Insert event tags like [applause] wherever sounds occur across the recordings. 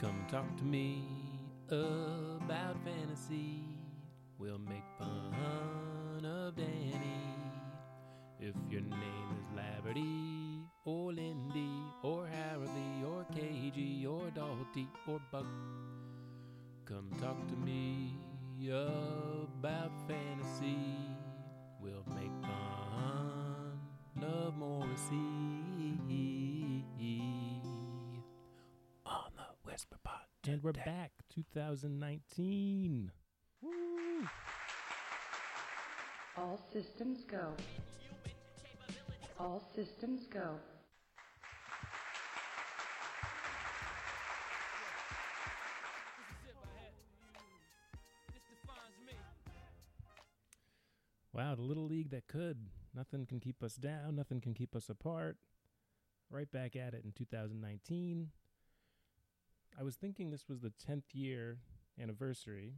Come talk to me about fantasy. We'll make fun of Danny. If your name is Laverty, or Lindy, or Harley, or KG, or Dalty, or Buck, come talk to me about fantasy. We'll make fun of Morrissey And we're back, 2019. Woo! All systems go. All systems go. Wow, the little league that could. Nothing can keep us down, nothing can keep us apart. Right back at it in 2019. I was thinking this was the 10th year anniversary,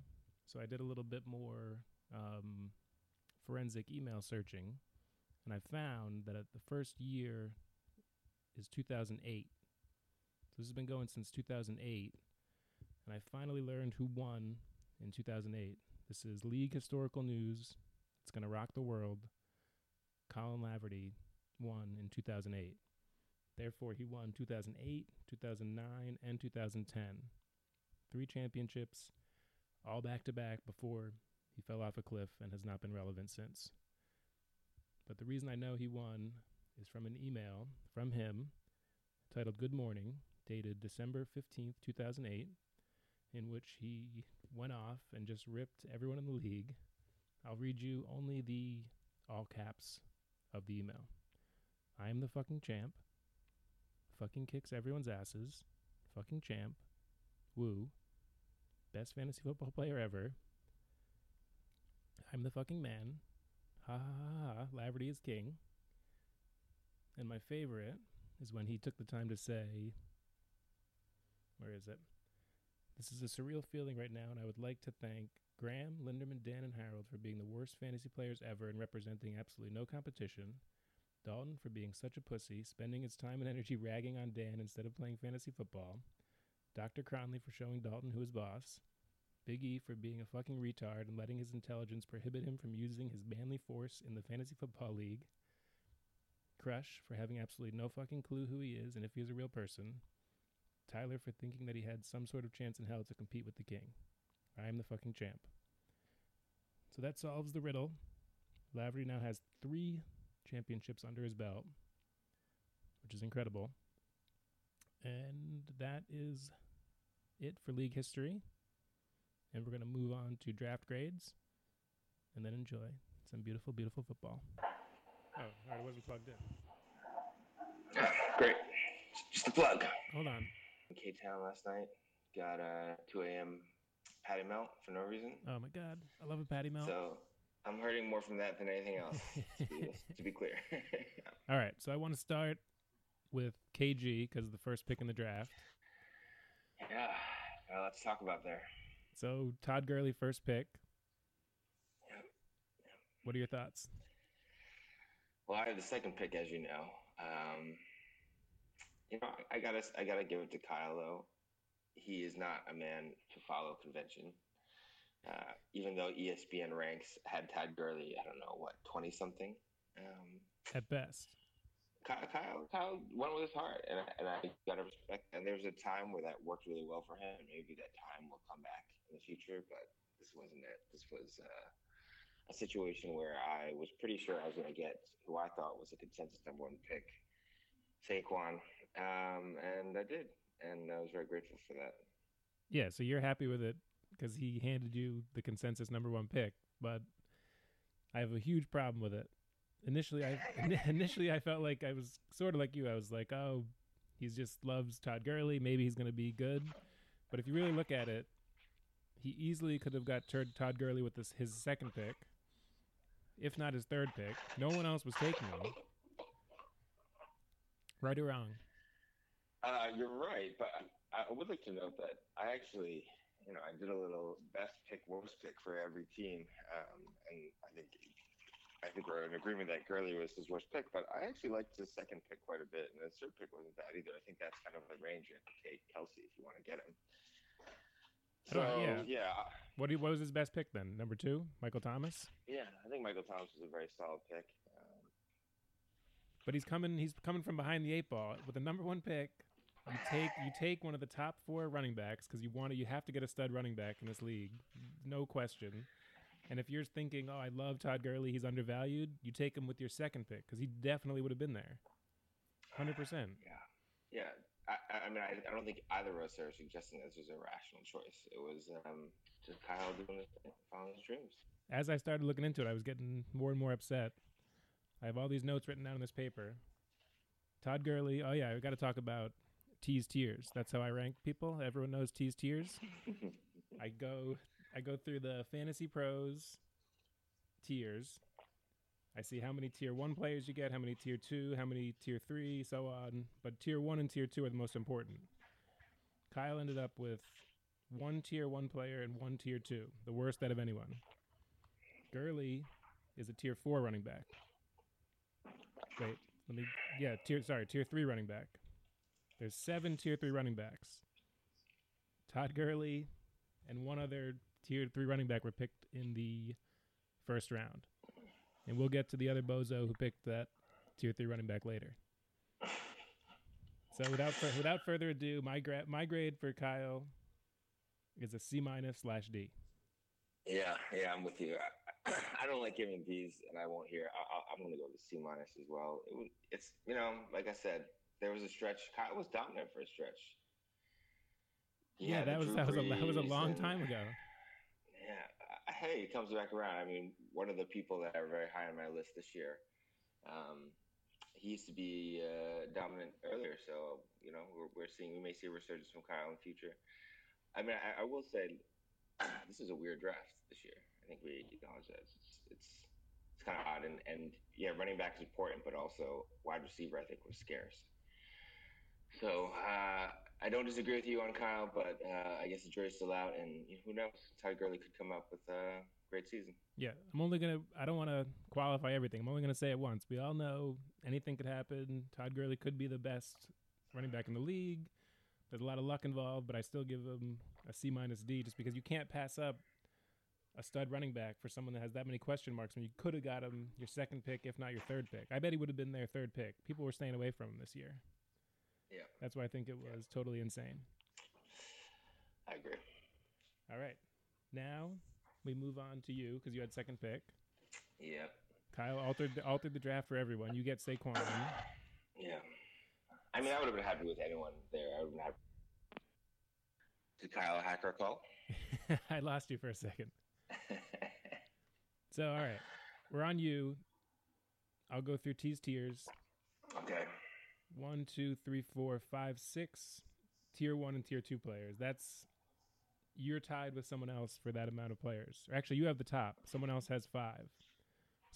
so I did a little bit more um, forensic email searching, and I found that at the first year is 2008. So this has been going since 2008, and I finally learned who won in 2008. This is League Historical News. It's going to rock the world. Colin Laverty won in 2008. Therefore, he won 2008, 2009, and 2010. Three championships, all back to back before he fell off a cliff and has not been relevant since. But the reason I know he won is from an email from him titled Good Morning, dated December 15th, 2008, in which he went off and just ripped everyone in the league. I'll read you only the all caps of the email. I am the fucking champ. Fucking kicks everyone's asses. Fucking champ. Woo. Best fantasy football player ever. I'm the fucking man. Ha ha ha ha. Laverty is king. And my favorite is when he took the time to say, Where is it? This is a surreal feeling right now, and I would like to thank Graham, Linderman, Dan, and Harold for being the worst fantasy players ever and representing absolutely no competition. Dalton for being such a pussy, spending his time and energy ragging on Dan instead of playing fantasy football. Dr. Cronley for showing Dalton who is boss. Big E for being a fucking retard and letting his intelligence prohibit him from using his manly force in the fantasy football league. Crush for having absolutely no fucking clue who he is and if he is a real person. Tyler for thinking that he had some sort of chance in hell to compete with the king. I am the fucking champ. So that solves the riddle. Laverty now has three championships under his belt, which is incredible. And that is it for league history. And we're going to move on to draft grades and then enjoy some beautiful, beautiful football. Oh, all right, it wasn't plugged in. Great. Just a plug. Hold on. In K Town last night, got a 2 a.m. patty melt for no reason. Oh my God, I love a patty melt. So I'm hurting more from that than anything else, to, be, [laughs] to be clear. [laughs] All right, so I want to start with KG because the first pick in the draft. yeah, well, let's talk about there. So Todd Gurley, first pick. What are your thoughts? Well, I have the second pick, as you know. Um, you know, I gotta, I gotta give it to Kyle though. He is not a man to follow convention. Uh, even though ESPN ranks had Todd Gurley, I don't know what twenty something. Um, At best. Kyle, Kyle, Kyle went with his heart, and I, and I gotta respect. And there was a time where that worked really well for him, and maybe that time will come back in the future. But this wasn't it. This was uh, a situation where I was pretty sure I was going to get who I thought was a consensus number one pick, Saquon, um, and I did, and I was very grateful for that. Yeah, so you're happy with it because he handed you the consensus number one pick, but I have a huge problem with it. Initially, I [laughs] initially I felt like I was sort of like you. I was like, oh, he just loves Todd Gurley. Maybe he's going to be good. But if you really look at it, he easily could have got Todd Gurley with this, his second pick, if not his third pick. No one else was taking him. Right or wrong? Uh, you're right, but I, I would like to note that I actually, you know, I did a little best pick, worst pick for every team, um, and I think I think we're in agreement that Gurley was his worst pick, but I actually liked his second pick quite a bit, and his third pick wasn't bad either. I think that's kind of the range you have to take Kelce if you want to get him. So yeah. yeah, What, you, what was his best pick then? Number two, Michael Thomas. yeah, I think Michael Thomas is a very solid pick. Um, But he's coming. He's coming from behind the eight ball with the number one pick. You take you [sighs] take one of the top four running backs because you want to. You have to get a stud running back in this league, no question. And if you're thinking, oh, I love Todd Gurley, he's undervalued, you take him with your second pick because he definitely would have been there, hundred percent. [sighs] yeah, I, I- I mean, I, I don't think either of us are suggesting this was a rational choice. It was um, just Kyle doing his thing, following his dreams. As I started looking into it, I was getting more and more upset. I have all these notes written down on this paper. Todd Gurley. Oh yeah, we got to talk about T's tiers. That's how I rank people. Everyone knows T's tiers. [laughs] I go I go through the fantasy pros tiers. I see how many tier one players you get, how many tier two, how many tier three, so on. But tier one and tier two are the most important. Kyle ended up with one tier one player and one tier two, the worst out of anyone. Gurley is a tier four running back. Wait, let me yeah, tier sorry, tier three running back. There's seven tier three running backs. Todd Gurley and one other tier three running back were picked in the first round. And we'll get to the other bozo who picked that tier three running back later. So without without further ado, my gra- my grade for Kyle is a C minus slash D. Yeah, yeah, I'm with you. I, I don't like giving B's, and I won't hear. I, I'm going to go to C minus as well. It it's you know, like I said, there was a stretch. Kyle was dominant for a stretch. He Yeah, that was that was a that was a long and- time ago. Yeah, uh, hey, it comes back around. I mean, one of the people that are very high on my list this year. Um, he used to be uh, dominant earlier, so you know we're, we're seeing we may see a resurgence from Kyle in the future. I mean, I, I will say [clears throat] this is a weird draft this year. I think we acknowledge that it's it's, it's kind of odd, and and yeah, running back is important, but also wide receiver I think was scarce. So uh, I don't disagree with you on Kyle, but uh, I guess the jury's still out, and who knows? Todd Gurley could come up with a great season. Yeah, I'm only gonna. I don't want to qualify everything. I'm only gonna say it once. We all know anything could happen. Todd Gurley could be the best running back in the league. There's a lot of luck involved, but I still give him a C minus D just because you can't pass up a stud running back for someone that has that many question marks when you could have got him your second pick, if not your third pick. I bet he would have been their third pick. People were staying away from him this year. Yeah. That's why I think it was totally insane. I agree. All right. Now we move on to you because you had second pick. Yeah, Kyle altered altered the draft for everyone. You get Saquon. yeah. I mean, I would have been happy with anyone there. I would have been happy. Did Kyle hacker call? [laughs] I lost you for a second. So, all right, we're on you. I'll go through T's tiers. okay. One, two, three, four, five, six. Tier one and tier two players. That's you're tied with someone else for that amount of players. Or actually, you have the top. Someone else has five.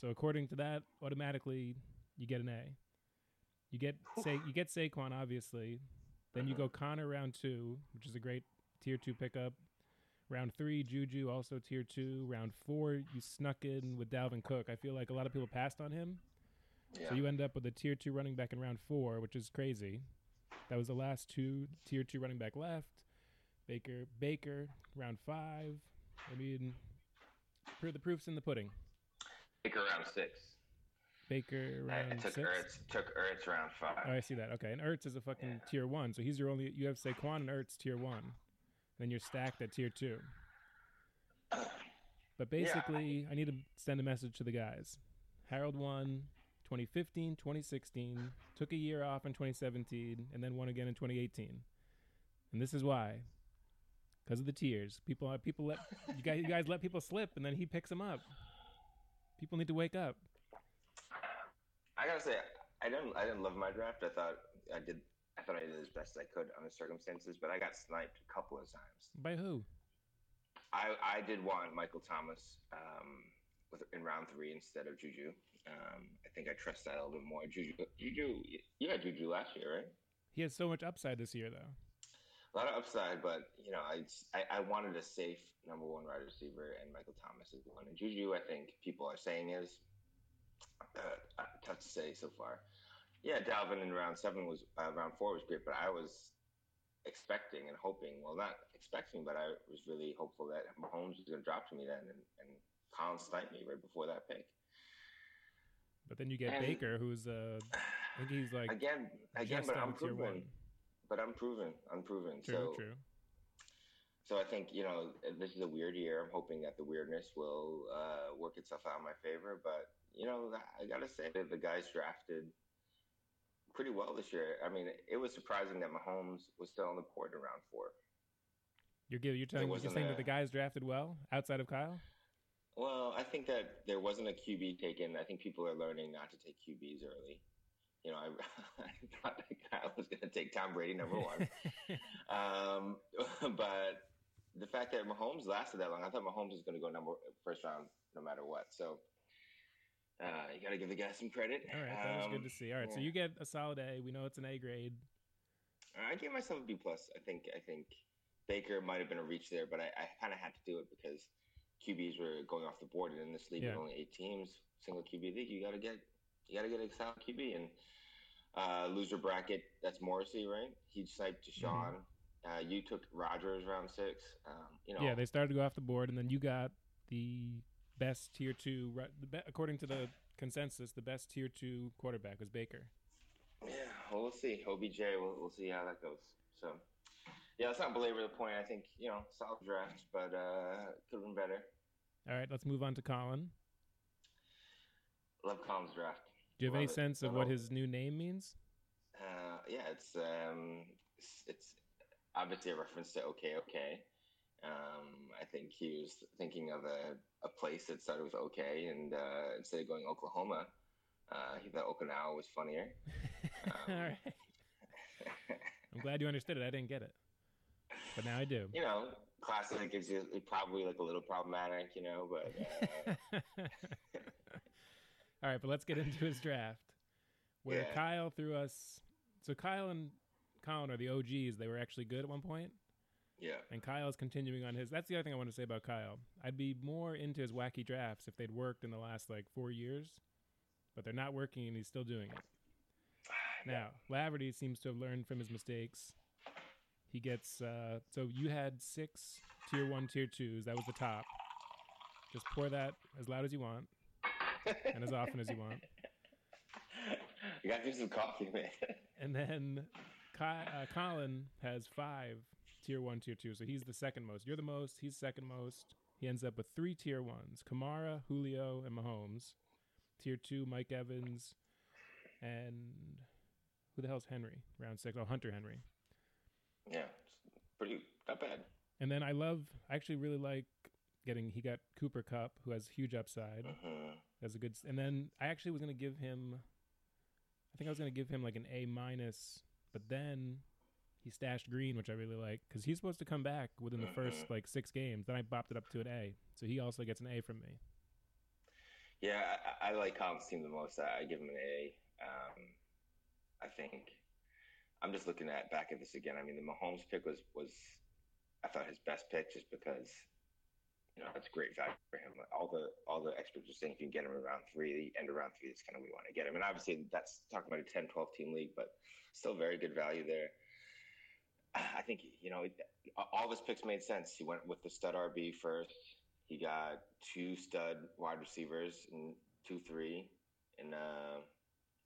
So according to that, automatically you get an A. You get say you get Saquon obviously. Then you go mm-hmm. Conner round two, which is a great tier two pickup. Round three, Juju also tier two. Round four, you snuck in with Dalvin Cook. I feel like a lot of people passed on him. Yeah. So you end up with a tier two running back in round four, which is crazy. That was the last two tier two running back left. Baker, Baker, round five. I mean, the proof's in the pudding. Baker round six. Baker I, I round took six. Ertz. Took Ertz round five. Oh, I see that. Okay, and Ertz is a fucking tier one, so he's your only. You have Saquon and Ertz tier one, then you're stacked at tier two. But Yeah. basically, I need to send a message to the guys. Harold won 2015, 2016, took a year off in 2017, and then won again in 2018. And this is why. Because of the tears. People uh, people let you guys, you guys let people slip and then he picks them up. People need to wake up. I gotta say, I didn't. I didn't love my draft. I thought I did. I thought I did as best I could under circumstances, but I got sniped a couple of times. By who? I I did want Michael Thomas um, with in round three instead of Juju. Um, I think I trust that a little bit more. Juju, Juju, you had Juju last year, right? He has so much upside this year though. A lot of upside, but you know, I, I I wanted a safe number one wide receiver, and Michael Thomas is the one. And Juju, I think people are saying is uh, tough to say so far. Yeah, Dalvin in round seven was uh, round four was great, but I was expecting and hoping. Well, not expecting, but I was really hopeful that Mahomes was going to drop to me then, and, and Colin sniped me right before that pick. But then you get And- Baker, who's uh, I think he's like again, again, but out I'm of tier proven. one. But I'm proven, unproven. True, so, true. so I think you know this is a weird year. I'm hoping that the weirdness will uh, work itself out in my favor. But you know, I gotta say that the guys drafted pretty well this year. I mean, it was surprising that Mahomes was still on the board in round four. You're giving you're telling you're saying that the guys drafted well outside of Kyle. Well, I think that there wasn't a QB taken. I think people are learning not to take QBs early. You know, I, [laughs] I thought that Kyle was going to take Tom Brady number one. [laughs] um, [laughs] but the fact that Mahomes lasted that long, I thought Mahomes was going to go number first round no matter what. So uh, you got to give the guy some credit. All right, that was Um, good to see. All right, so you get a solid A. We know it's an A grade. I gave myself a B plus. I think I think Baker might have been a reach there, but I, I kind of had to do it because QBs were going off the board, and in this league Yeah. with only eight teams, single QB league, you got to get you got to get a solid QB and uh, loser bracket. That's Morrissey, right? He sniped Deshaun. Uh, you took Rodgers round six. Um, you know, Yeah, they started to go off the board, and then you got the best tier two. ri- The be, according to the consensus, the best tier two quarterback was Baker. Yeah, well, we'll see. OBJ, we'll, we'll see how that goes. So, yeah, let's not belabor the point. I think, you know, solid draft, but uh, could have been better. All right, let's move on to Colin. Love Colin's draft. Do you have any it. sense of Love what it. his new name means? Uh, yeah, it's, um, it's, it's obviously a reference to OK, OK. Um, I think he was thinking of a, a place that started with OK, and uh, instead of going Oklahoma, uh, he thought Okinawa was funnier. [laughs] All right, [laughs] I'm glad you understood it. I didn't get it, but now I do. you know, classic gives you probably like a little problematic, you know, but uh, [laughs] All right, but let's get into his draft, where Yeah. Kyle threw us. So Kyle and Colin are the OGs. They were actually good at one point, yeah. and Kyle is continuing on his. That's the other thing I want to say about Kyle. I'd be more into his wacky drafts if they'd worked in the last like four years, but they're not working, and he's still doing it. [sighs] Now, Laverty seems to have learned from his mistakes. He gets uh, so you had six tier one, tier twos. That was the top. Just pour that as loud as you want and as often as you want. [laughs] You got to do some coffee, man. And then uh, Colin has five tier one, tier two. So he's the second most. You're the most. He's second most. He ends up with three tier ones: Kamara, Julio, and Mahomes. Tier two: Mike Evans, and who the hell's Henry? Round six. Oh, Hunter Henry. Yeah, it's pretty not bad. And then I love. I actually really like getting. He got Cooper Kupp, who has huge upside. Mhm. That's a good. And then I actually was gonna give him. I think I was gonna give him like an A minus, but then he stashed Green, which I really like because he's supposed to come back within the first Mhm. like six games. Then I bopped it up to an A, so he also gets an A from me. Yeah, I, I like team the most. I, I give him an A. Um, I think I'm just looking at back at this again. I mean, the Mahomes pick was was I thought his best pick just because you know it's great value for him. Like All the all the experts are saying if you can get him around three, the end of round three, that's kind of we want to get him. And obviously that's talking about a 10, 12 team league, but still very good value there. I think you know all of his picks made sense. He went with the stud RB first. He got two stud wide receivers and two three, and uh,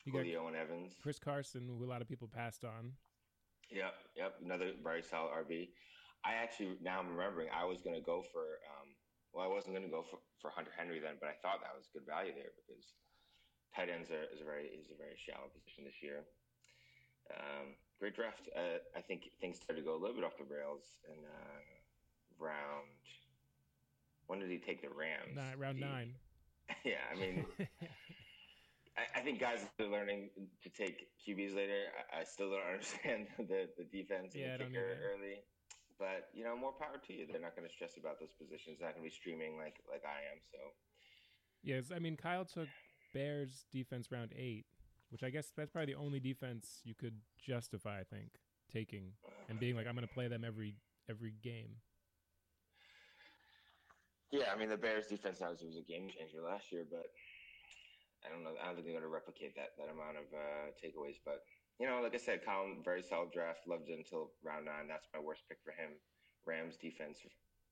You got Julio and Evans. Chris Carson, who a lot of people passed on. Yep, yep, another very solid RB. I actually now I'm remembering I was going to go for. Um, well, I wasn't going to go for, for Hunter Henry then, but I thought that was good value there because tight ends are, is a very is a very shallow position this year. Um, great draft. Uh, I think things started to go a little bit off the rails in uh, round. When did he take the Rams? Nine, round [laughs] nine. yeah, I mean, [laughs] I, think guys are learning to take QBs later. I, I still don't [laughs] understand the, the defense and Yeah, the kicker early. But you know, more power to you. They're not going to stress about those positions. They're not going to be streaming like like I am. So yes, I mean Kyle took Bears defense round eight, which I guess that's probably the only defense you could justify. I think taking and being like I'm going to play them every every game. yeah, I mean the Bears defense obviously was a game changer last year, but I don't know. I don't think they're going to replicate that that amount of uh, takeaways. But you know, like I said, Colin, very solid draft. Loved it until round nine. That's my worst pick for him. Rams defense,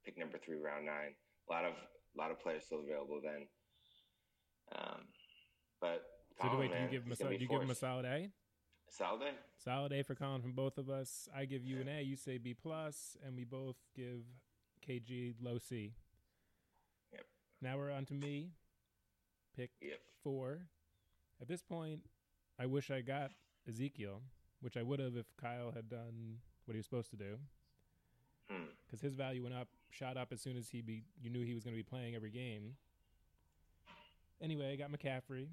pick number three, round nine. A lot of a lot of players still available then. Um, but So do, Colin, wait, do you give him a do you give him a solid A? solid day? Solid A for Colin from both of us. I give you an A. You say B plus, and we both give KG low C. Yep. Now we're on to me. Pick Yep. four. At this point, I wish I got Ezekiel, which I would have if Kyle had done what he was supposed to do, Hmm. because his value went up, shot up as soon as he be. You knew he was going to be playing every game. Anyway, I got McCaffrey.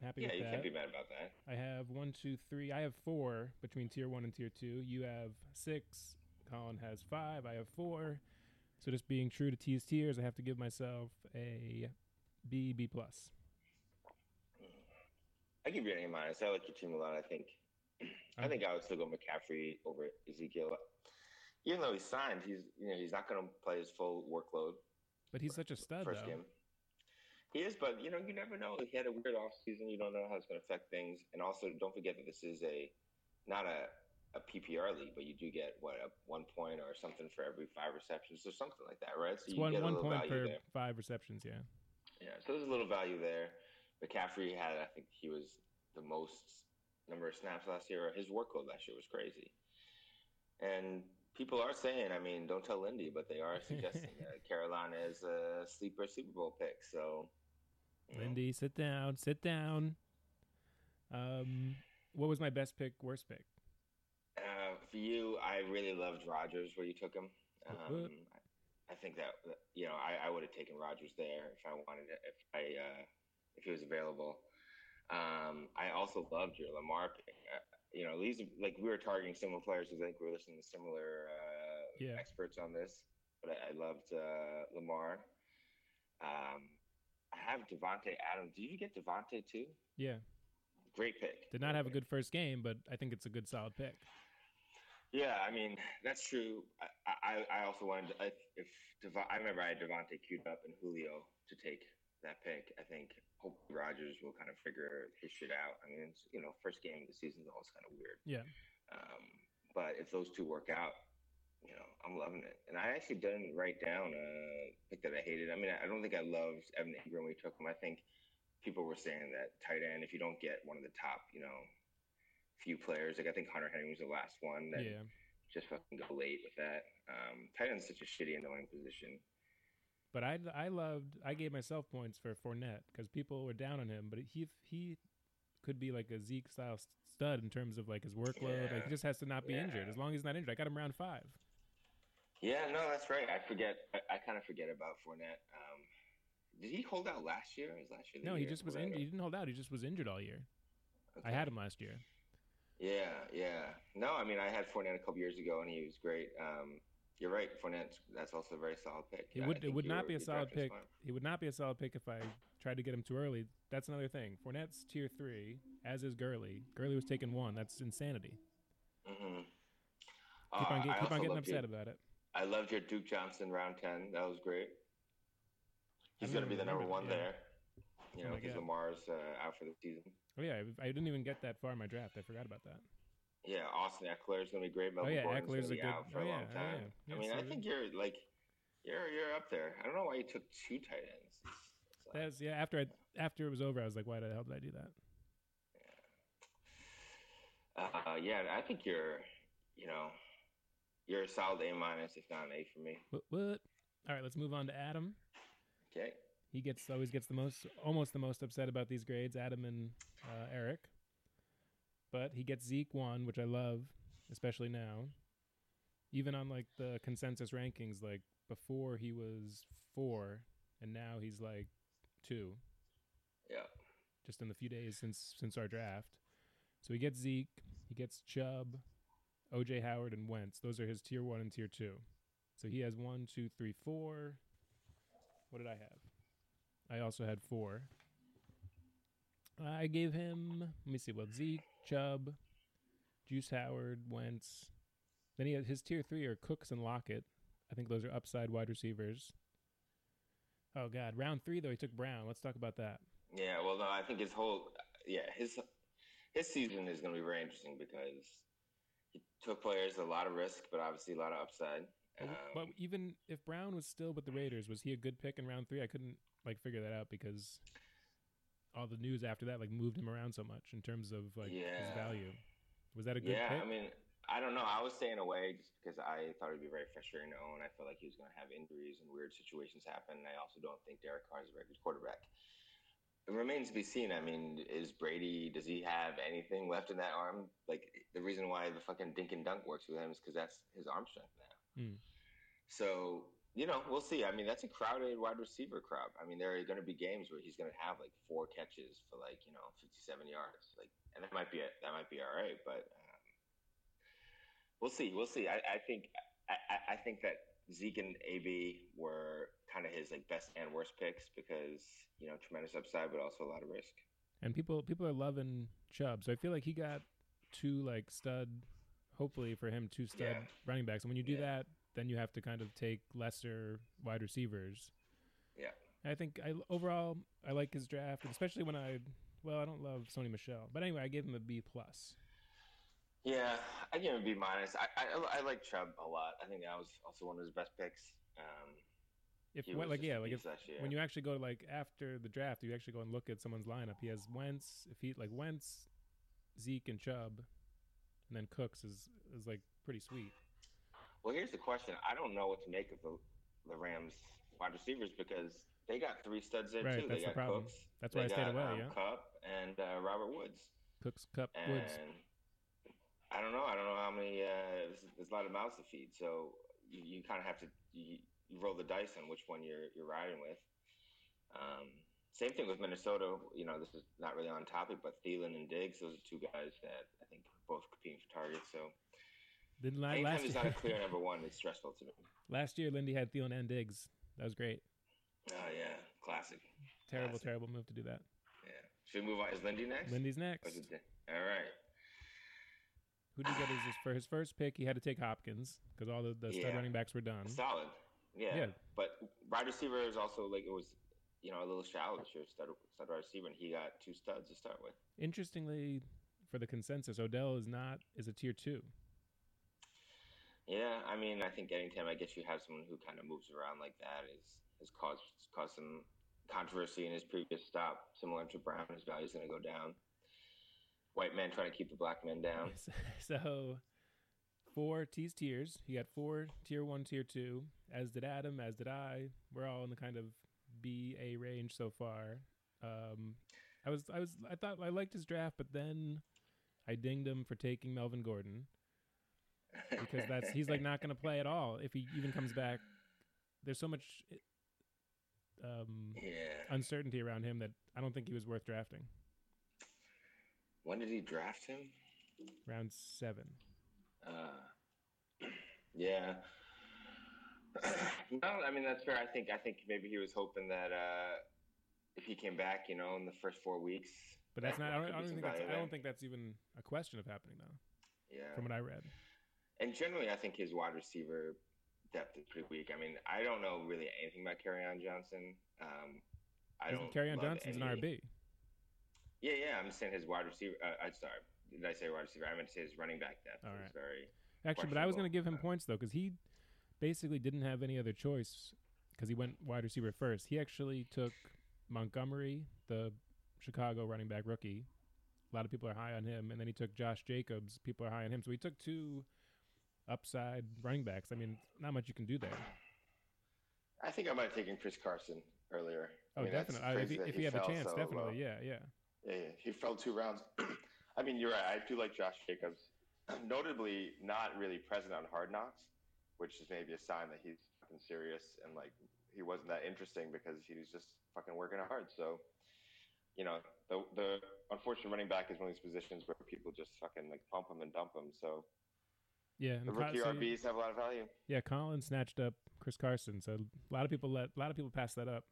I'm Happy Yeah, with you that. can't be mad about that. I have one, two, three. I have four between tier one and tier two. You have six. Colin has five. I have four. So just being true to T's tiers, I have to give myself a B, B plus. I give you an A minus. I like your team a lot. I think. I think I would still go McCaffrey over Ezekiel. Even though he's signed, he's you know he's not going to play his full workload But he's such a stud, first though. game. He is, but you know you never know. He had a weird off season. You don't know how it's going to affect things. And also, don't forget that this is a not a a PPR league, but you do get what a one point or something for every five receptions or something like that, right? So It's you one get one point per there. five receptions. Yeah. Yeah, so there's a little value there. McCaffrey had, I think he was the most number of snaps last year. His workload last year was crazy. And people are saying, I mean, don't tell Lindy, but they are suggesting [laughs] that Carolina is a sleeper Super Bowl pick. So, you know, Lindy, sit down. Sit down. Um, what was my best pick? Worst pick? uh, for you, I really loved Rodgers where you took him. Um, I think that you know I, I would have taken Rodgers there if I wanted it, if I uh, if he was available. Um, I also loved your Lamar pick. Uh, you know, these like we were targeting similar players because I think we were listening to similar uh, Yeah. experts on this. But I, I loved uh, Lamar. Um, I have Davante Adams. Did you get Davante too? Yeah. Great pick. Did not Great have a good first game, but I think it's a good solid pick. Yeah, I mean that's true. I I, I also wanted to, if, if Dev- I remember I had Davante queued up and Julio to take that pick. I think hopefully Rodgers will kind of figure his shit out. I mean, it's, you know, first game of the season is always kind of weird. Yeah. Um, but if those two work out, you know, I'm loving it. And I actually didn't write down a pick that I hated. I mean, I don't think I loved Evan Engram when we took him. I think people were saying that tight end, if you don't get one of the top, you know, few players, like I think Hunter Henry was the last one that Yeah. just fucking go late with that. Um, tight end's such a shitty, annoying position. But I, I loved I gave myself points for Fournette because people were down on him, but he he could be like a Zeke style stud in terms of like his workload. Like he just has to not be Yeah. injured. As long as he's not injured, I got him round five. Yeah, no, that's right. I forget. I, I kind of forget about Fournette. Um, did he hold out last year? Was last year? No, he year? just was injured. He didn't hold out. He just was injured all year. I had him last year. Yeah, yeah. No, I mean, I had Fournette a couple years ago, and he was great. Um, you're right, Fournette. That's also a very solid pick. He I would it would not be a solid pick. He would not be a solid pick if I tried to get him too early. That's another thing. Fournette's tier three, as is Gurley. Gurley was taken one. That's insanity. Mm-hmm. Keep on, get, keep on getting upset about it. I loved your Duke Johnson round ten. That was great. He's going to be the number one yeah. there. You Oh know, because God. Lamar's uh, out for the season. Oh yeah, I I didn't even get that far in my draft. I forgot about that. Yeah, Austin Ekeler is going to be great. Melvin yeah, Gordon's Ekeler's a good- out for oh, a yeah, long oh, time. yeah. I mean, so I think you're like you're you're up there. I don't know why you took two tight ends. It's- it's like- That's yeah. After I after it was over, I was like, why the hell did I do that? Uh, yeah, I think you're, you know, you're a solid A minus, if not an A for me. What? What? All right, let's move on to Adam. Okay. He gets always gets the most, almost the most upset about these grades. Adam and uh, Eric, but he gets Zeke one, which I love, especially now. Even on like the consensus rankings, like before he was four, and now he's like two. Yeah. just in the few days since since our draft. So he gets Zeke, he gets Chubb, OJ Howard, and Wentz. Those are his tier one and tier two. So he has one, two, three, four. What did I have? I also had four. I gave him. Let me see. Well, Zeke, Chubb, Juice Howard, Wentz. Then he had his tier three are Cooks and Lockett. I think those are upside wide receivers. Oh God, round three though he took Brown. Let's talk about that. Yeah. Well, no, I think his whole, yeah, his his season is going to be very interesting because he took players a lot of risk, but obviously a lot of upside. But, Um, but even if Brown was still with the Raiders, was he a good pick in round three? I couldn't like figure that out because all the news after that like moved him around so much in terms of like his value. Was that a good yeah, pick? I mean, I don't know. I was staying away just because I thought it'd be very frustrating to own. I felt like he was going to have injuries and weird situations happen. And I also don't think Derek Carr is a very good quarterback. It remains to be seen. I mean, is Brady? Does he have anything left in that arm? Like the reason why the fucking dink and dunk works with him is because that's his arm strength now. Hmm. So you know, we'll see. I mean, that's a crowded wide receiver crowd. I mean, there are going to be games where he's going to have like four catches for like you know fifty-seven yards. Like, and that might be a, that might be all right, but um, we'll see. We'll see. I, I think I, I- I think that Zeke and AB were kind of his like best and worst picks because you know tremendous upside, but also a lot of risk. and people people are loving Chubb, so I feel like he got two like stud. Hopefully for him, two stud Yeah. running backs. And when you do Yeah. that, then you have to kind of take lesser wide receivers. Yeah. I think I overall I like his draft, especially when I well I don't love Sony Michel, but anyway I gave him a B plus. Yeah, I give him a B minus. I, I I like Chubb a lot. I think that was also one of his best picks. Um, If what, like yeah like if beast last year. when you actually go to like after the draft, you actually go and look at someone's lineup. He has Wentz, if he like Wentz, Zeke, and Chubb, and then Cooks is is like pretty sweet. Well, here's the question. I don't know what to make of the, the Rams wide receivers because they got three studs there Right, too. that's they the got problem. Cooks. That's they why I stayed got, away. um, yeah, Kupp and uh, Robert Woods. Cooks, Kupp, And Woods. I don't know. I don't know how many. Uh, there's, there's a lot of mouths to feed, so you, you kind of have to you, you roll the dice on which one you're you're riding with. Um, same thing with Minnesota. You know, this is not really on topic, but Thielen and Diggs, those are two guys that I think both competing for targets. So Anytime last there's year, not a clear number one, it's stressful to me. [laughs] last year Lindy had Thielen and Diggs. That was great. Oh yeah, classic. Terrible, Classic. terrible move to do that. Yeah. Should we move on? Is Lindy next? Lindy's next. is All right. Who did he get as his, for his first pick? He had to take Hopkins because all the, the stud running backs were done. Solid. Yeah. Yeah. But wide receiver is also like it was, you know, a little shallow this year. Stud, stud wide receiver, and he got two studs to start with. Interestingly, for the consensus, Odell is not is a tier two. Yeah, I mean, I think anytime I guess you have someone who kind of moves around like that is has caused caused some controversy in his previous stop, similar to Brown. His value is going to go down. White man trying to keep the black men down. [laughs] so four T's tiers. He got four tier one, tier two. As did Adam. As did I. We're all in the kind of B A range so far. Um, I was I was I thought I liked his draft, but then I dinged him for taking Melvin Gordon because that's he's like not going to play at all if he even comes back. There's so much um, yeah. uncertainty around him that I don't think he was worth drafting. When did he draft him? Round seven. Uh, [clears throat] yeah. [clears throat] no, I mean that's fair. I think I think maybe he was hoping that uh, if he came back, you know, in the first four weeks. But that's not. I don't, I don't think that's. I don't think that's even a question of happening though. Yeah. From what I read. And generally, I think his wide receiver depth is pretty weak. I mean, I don't know really anything about on Johnson. Um, I don't. Carry on love Johnson's an RB. Yeah, yeah. I'm saying his wide receiver. Uh, I'm sorry. Did I say wide receiver? I meant to say his running back depth All is very. Actually, but I was going to give him points though because he basically didn't have any other choice because he went wide receiver first. He actually took Montgomery, the Chicago running back rookie. A lot of people are high on him, and then he took Josh Jacobs. People are high on him, so he took two upside running backs. I mean, not much you can do there. I think I might have taken Chris Carson earlier. I Oh, mean, definitely. Uh, if he, if he had the chance, so definitely. low. Yeah, yeah. Yeah, yeah, he fell two rounds. [clears throat] I mean, you're right. I do like Josh Jacobs. [clears throat] Notably, not really present on Hard Knocks, which is maybe a sign that he's fucking serious and like he wasn't that interesting because he was just fucking working hard. So, you know, the the unfortunate running back is one of these positions where people just fucking like pump him and dump him. So Yeah, and the rookie so- RBs have a lot of value. Yeah, Colin snatched up Chris Carson, so a lot of people let a lot of people pass that up.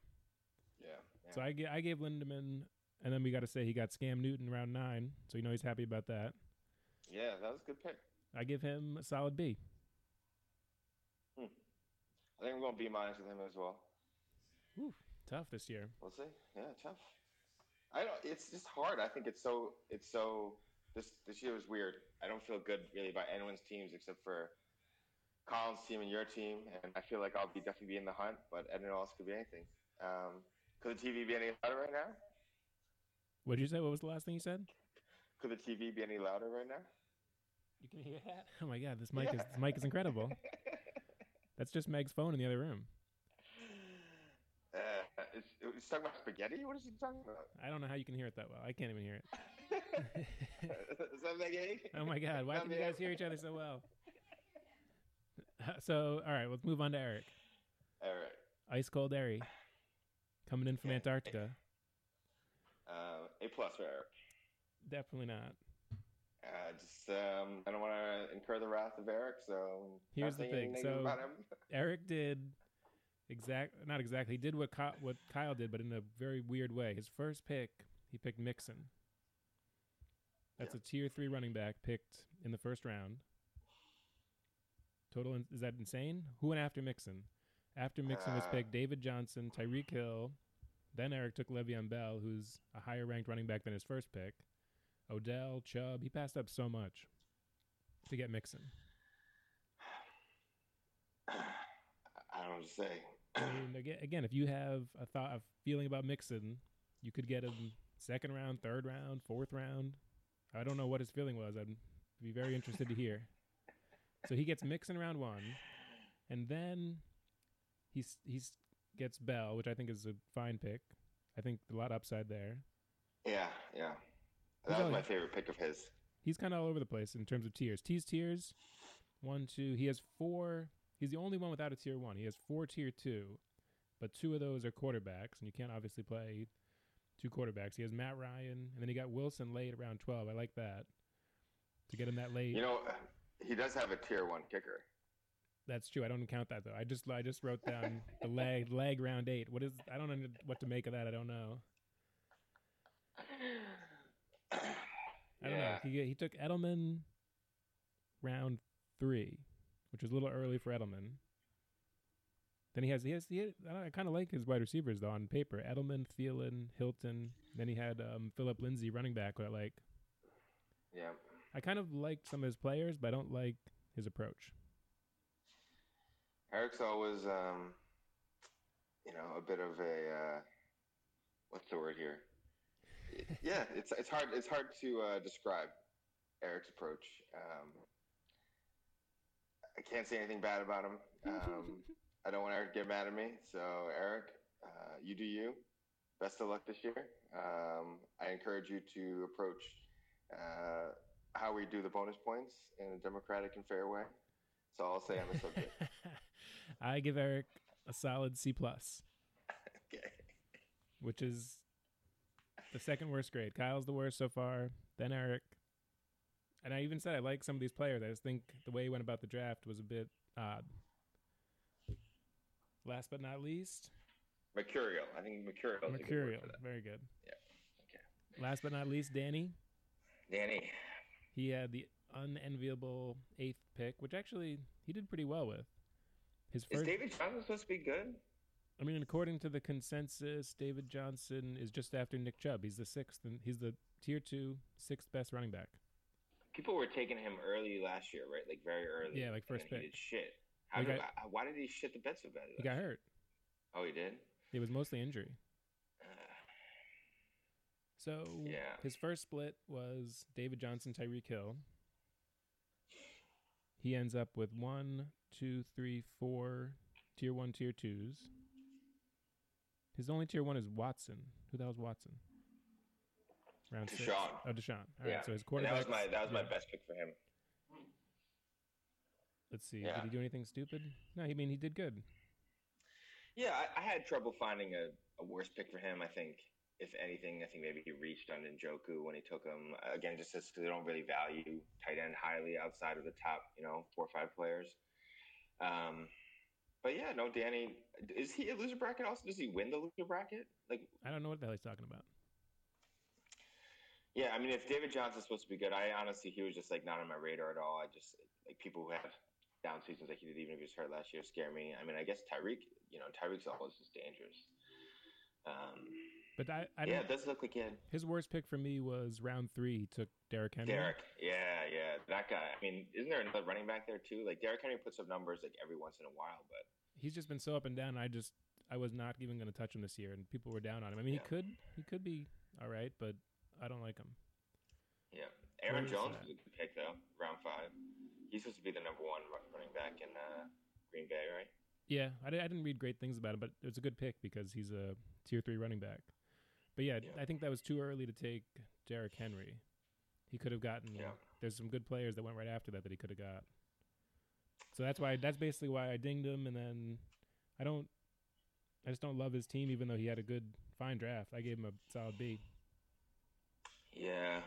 Yeah. So I, I gave Lindemann, and then we got to say he got Scam Newton round nine, so you know he's happy about that. Yeah, that was a good pick. I give him a solid B. Hmm. I think I'm going B minus with him as well. Tough this year. We'll see. Yeah, tough. I don't. It's just hard. I think it's so. It's so this this year was weird. I don't feel good really about anyone's teams except for Colin's team and your team, and I feel like I'll be definitely be in the hunt, but anyone else could be anything. Um, could the TV be any louder right now? What did you say? What was the last thing you said? Could the TV be any louder right now? You can hear that? [laughs] Oh my god, this mic is this mic is incredible. [laughs] That's just Meg's phone in the other room. Uh, is, is talking about spaghetti? What is he talking about? I don't know how you can hear it that well. I can't even hear it. Is that? [laughs] Oh my god, why can you guys hear each other so well? So, all right, let's move on to Eric. Right. Ice cold Eric coming in from Antarctica. Uh, a plus for Eric. Definitely not. Uh, just um, I don't want to incur the wrath of Eric, so Here's the thing, so- about him. [laughs] Eric did exact not exactly. He did what what Kyle did, but in a very weird way. His first pick, he picked Mixon. That's a tier three running back picked in the first round. Total in- is that insane? Who went after Mixon? After Mixon was Uh, picked, David Johnson, Tyreek Hill. Then Eric took Le'Veon Bell, who's a higher ranked running back than his first pick. Odell, Chubb. He passed up so much to get Mixon. [sighs] I don't know what to say. I mean, [clears throat] again, again, if you have a thought, a feeling about Mixon, you could get him second round, third round, fourth round. I don't know what his feeling was. I'd be very interested to hear. So he gets Mixon round one, and then he's he's gets Bell, which I think is a fine pick. I think a lot of upside there. Yeah, yeah. That was my favorite pick of his. He's kind of all over the place in terms of tiers. T's tiers, one, two. He has four. He's the only one without a tier one. He has four tier two, but two of those are quarterbacks, and you can't obviously play two quarterbacks. He has Matt Ryan, and then he got Wilson late around twelve. I like that to get him that late. You know, he does have a tier one kicker. That's true. I don't count that though. I just I just wrote down [laughs] the leg leg round eight. What is? I don't know what to make of that. I don't know. I don't know. He he took Edelman round three, which was a little early for Edelman. Then he has he has he I, I kind of like his wide receivers though on paper. Edelman, Thielen, Hilton. Then he had um, Phillip Lindsay running back. What I like. Yeah. I kind of liked some of his players, but I don't like his approach. Eric's always, um, you know, a bit of a uh, what's the word here? yeah, it's it's hard it's hard to uh, describe Eric's approach. Um, I can't say anything bad about him. Um, I don't want Eric to get mad at me. So Eric, uh, you do you. Best of luck this year. Um, I encourage you to approach uh, how we do the bonus points in a democratic and fair way. So I'll say on the subject. [laughs] I give Eric a solid C plus, [laughs] okay. which is the second worst grade. Kyle's the worst so far. Then Eric. And I even said I like some of these players. I just think the way he went about the draft was a bit odd. Last but not least, Mercurial. I think Mercurial. a good Mercurial. Very good. Yeah. Okay. Last but not least, Danny. Danny. He had the unenviable eighth pick, which actually he did pretty well with. His first, Is David Johnson supposed to be good? I mean, according to the consensus, David Johnson is just after Nick Chubb. He's the sixth, and he's the tier two, sixth best running back. People were taking him early last year, right? Like very early. Yeah, like first pick. He did shit. How did, got- why did he shit the bed so badly? He got hurt. Oh, he did. It was mostly injury. Uh, [sighs] So Yeah. his first split was David Johnson, Tyreek Hill. He ends up with one, two, three, four tier one, tier twos. His only tier one is Watson. Who the hell's Watson? Round six. Deshaun. Oh, Deshaun. All right. yeah. So his quarterback. that was my that was my best pick for him. Let's see. Yeah. Did he do anything stupid? No. I mean, he did good. Yeah, I, I had trouble finding a, a worse pick for him. I think, if anything, I think maybe he reached on Njoku when he took him. Again, just because they don't really value tight end highly outside of the top, you know, four or five players. Um, but yeah, no, Danny, is he a loser bracket also? Does he win the loser bracket? Like, I don't know what the hell he's talking about. yeah, I mean, if David Johnson's supposed to be good, I honestly, he was just like not on my radar at all. I just, like, people who have down seasons like he did, even if he was hurt last year, scare me. I mean, I guess Tyreek, you know, Tyreek's always just dangerous. Um, But I, I yeah, it does look like he had his worst pick for me was round three. He took Derrick Henry. Derrick. Yeah, yeah, that guy. I mean, isn't there another running back there too? Like Derrick Henry puts up numbers like every once in a while, but He's just been so up and down. I just I was not even going to touch him this year, and people were down on him. I mean, Yeah. he could he could be all right, but I don't like him. yeah. Aaron Jones was a good pick though, round five. He's supposed to be the number one running back in uh, Green Bay, right? Yeah, I, I didn't read great things about him, but it was a good pick because he's a tier three running back. But yeah, Yeah. I think that was too early to take Derrick Henry. He could have gotten. Yeah. There's some good players that went right after that that he could have got. So that's why that's basically why I dinged him, and then I don't. I just don't love his team, even though he had a good, fine draft. I gave him a solid B. Yeah.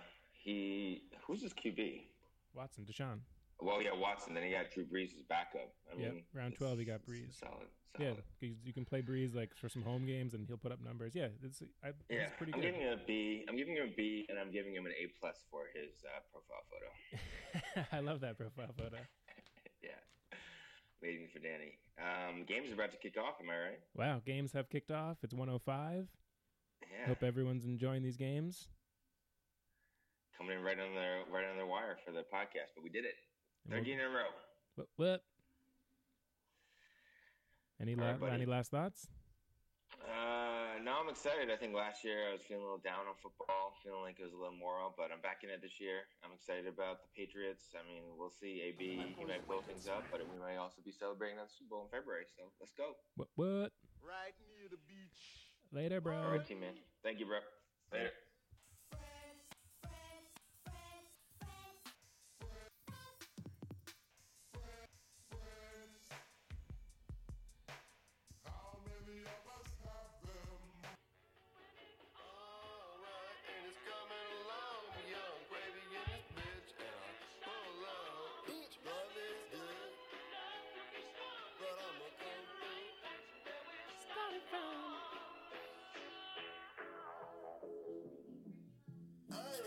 He who's his QB? Watson, Deshaun. Well, yeah, Watson. Then he got Drew Brees as backup. I mean, round 12 he got it's Brees. Solid. Yeah, you can play Brees like for some home games, and he'll put up numbers. Yeah, it's I, Yeah, he's pretty I'm good. giving him a B. I'm giving him a B, and I'm giving him an A plus for his uh, profile photo. [laughs] I love that profile photo. [laughs] Yeah, waiting for Danny. Um, game's are about to kick off. Am I right? Wow, games have kicked off. It's 105. Yeah, Hope everyone's enjoying these games. coming in right on the right on the wire for the podcast, but we did it. And we'll- in a row. What? what? Any la- right, any last thoughts? Uh, no, I'm excited. I think last year I was feeling a little down on football, feeling like it was a little moral, but I'm back in it this year. I'm excited about the Patriots. I mean, we'll see. AB, he might blow things up, but we might also be celebrating that Super Bowl in February. So let's go. What? What? right near the beach. Later, bro. All right, team man. Thank you, bro. Later.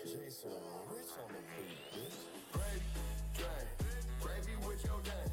Jason Rich on the beat, bitch. Gravy, gang, gravy with your gang.